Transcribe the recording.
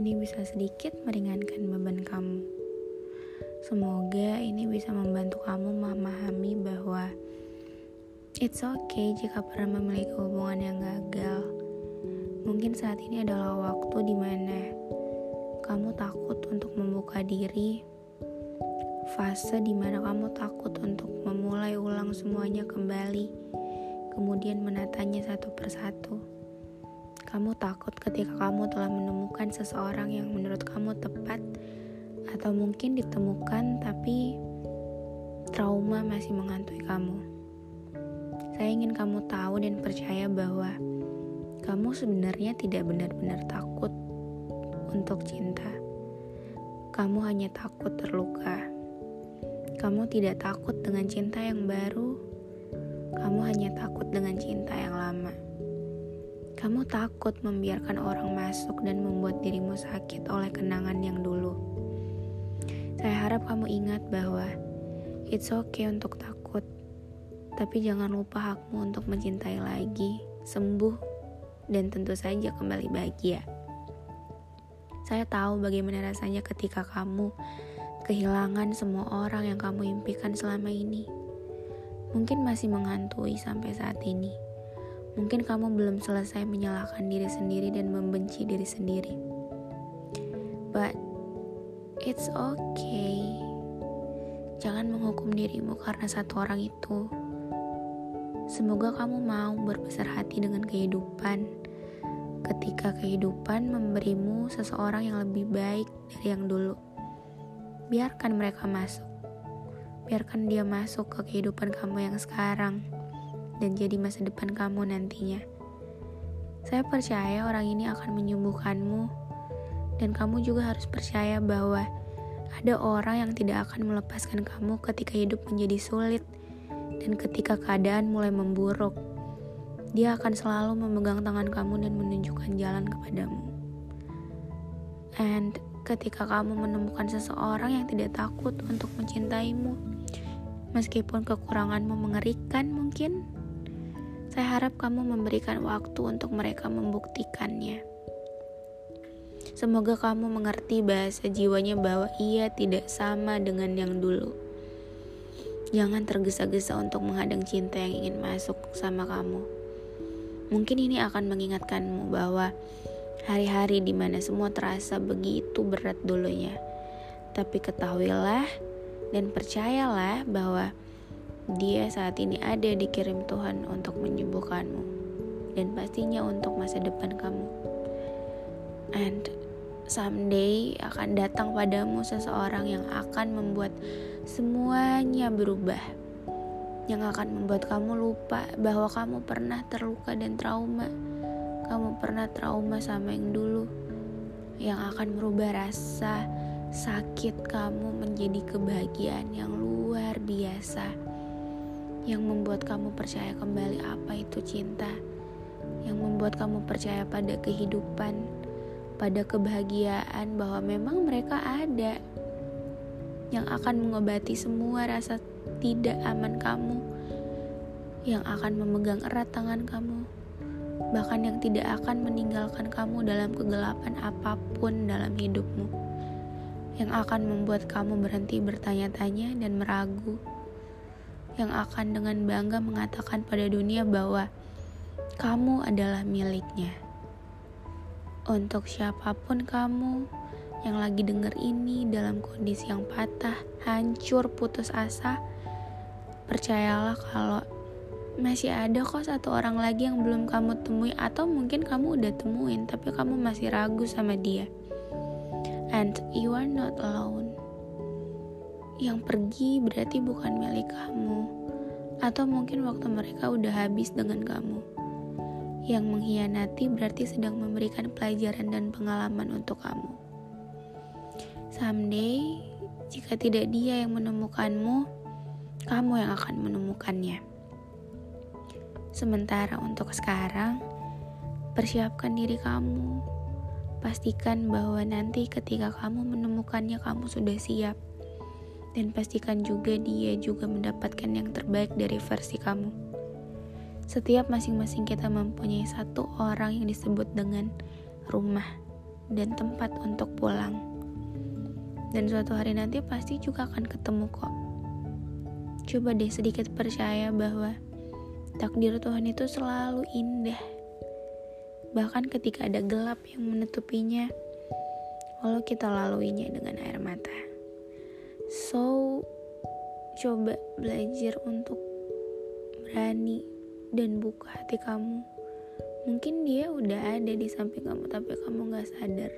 ini bisa sedikit meringankan beban kamu. Semoga ini bisa membantu kamu memahami bahwa it's okay jika pernah memiliki hubungan yang gagal. Mungkin saat ini adalah waktu di mana kamu takut untuk membuka diri, fase di mana kamu takut untuk memulai ulang semuanya kembali, kemudian menatanya satu persatu. Kamu takut ketika kamu telah menemukan seseorang yang menurut kamu tepat, atau mungkin ditemukan, tapi trauma masih menghantui kamu. Saya ingin kamu tahu dan percaya bahwa kamu sebenarnya tidak benar-benar takut untuk cinta. Kamu hanya takut terluka. Kamu tidak takut dengan cinta yang baru. Kamu hanya takut dengan cinta yang lama. Kamu takut membiarkan orang masuk dan membuat dirimu sakit oleh kenangan yang dulu. Saya harap kamu ingat bahwa it's okay untuk takut, tapi jangan lupa hakmu untuk mencintai lagi, sembuh, dan tentu saja kembali bahagia. Saya tahu bagaimana rasanya ketika kamu kehilangan semua orang yang kamu impikan selama ini. Mungkin masih menghantui sampai saat ini. Mungkin kamu belum selesai menyalahkan diri sendiri dan membenci diri sendiri. But it's okay. Jangan menghukum dirimu karena satu orang itu. Semoga kamu mau berbesar hati dengan kehidupan. Ketika kehidupan memberimu seseorang yang lebih baik dari yang dulu, biarkan mereka masuk. Biarkan dia masuk ke kehidupan kamu yang sekarang dan jadi masa depan kamu nantinya. Saya percaya orang ini akan menyembuhkanmu, dan kamu juga harus percaya bahwa ada orang yang tidak akan melepaskan kamu ketika hidup menjadi sulit dan ketika keadaan mulai memburuk. Dia akan selalu memegang tangan kamu dan menunjukkan jalan kepadamu. And ketika kamu menemukan seseorang yang tidak takut untuk mencintaimu, meskipun kekuranganmu mengerikan mungkin, saya harap kamu memberikan waktu untuk mereka membuktikannya. Semoga kamu mengerti bahasa jiwanya bahwa ia tidak sama dengan yang dulu. Jangan tergesa-gesa untuk menghadang cinta yang ingin masuk sama kamu. Mungkin ini akan mengingatkanmu bahwa hari-hari di mana semua terasa begitu berat dulunya. Tapi ketahuilah dan percayalah bahwa dia saat ini ada dikirim Tuhan untuk menyembuhkanmu dan pastinya untuk masa depan kamu. And someday akan datang padamu seseorang yang akan membuat semuanya berubah. Yang akan membuat kamu lupa bahwa kamu pernah terluka dan trauma. Kamu pernah trauma sama yang dulu. Yang akan merubah rasa sakit kamu menjadi kebahagiaan yang luar biasa yang membuat kamu percaya kembali apa itu cinta, yang membuat kamu percaya pada kehidupan, pada kebahagiaan bahwa memang mereka ada. Yang akan mengobati semua rasa tidak aman kamu, yang akan memegang erat tangan kamu, bahkan yang tidak akan meninggalkan kamu dalam kegelapan apa pun dalam hidupmu, yang akan membuat kamu berhenti bertanya-tanya dan meragu yang akan dengan bangga mengatakan pada dunia bahwa kamu adalah miliknya. Untuk siapa pun kamu yang lagi denger ini dalam kondisi yang patah, hancur, putus asa, percayalah kalau masih ada kok satu orang lagi yang belum kamu temui atau mungkin kamu udah temuin tapi kamu masih ragu sama dia. And you are not alone yang pergi berarti bukan milik kamu, atau mungkin waktu mereka udah habis dengan kamu. Yang mengkhianati berarti sedang memberikan pelajaran dan pengalaman untuk kamu. Someday, jika tidak dia yang menemukanmu, kamu yang akan menemukannya. Sementara untuk sekarang, persiapkan diri kamu. Pastikan bahwa nanti ketika kamu menemukannya, kamu sudah siap dan pastikan juga dia juga mendapatkan yang terbaik dari versi kamu. Setiap masing-masing kita mempunyai satu orang yang disebut dengan rumah dan tempat untuk pulang. Dan suatu hari nanti pasti juga akan ketemu kok. Coba deh sedikit percaya bahwa takdir Tuhan itu selalu indah. Bahkan ketika ada gelap yang menutupinya, walau kita laluinya dengan air mata. So, coba belajar untuk berani dan buka hati kamu. Mungkin dia udah ada di samping kamu, tapi kamu gak sadar.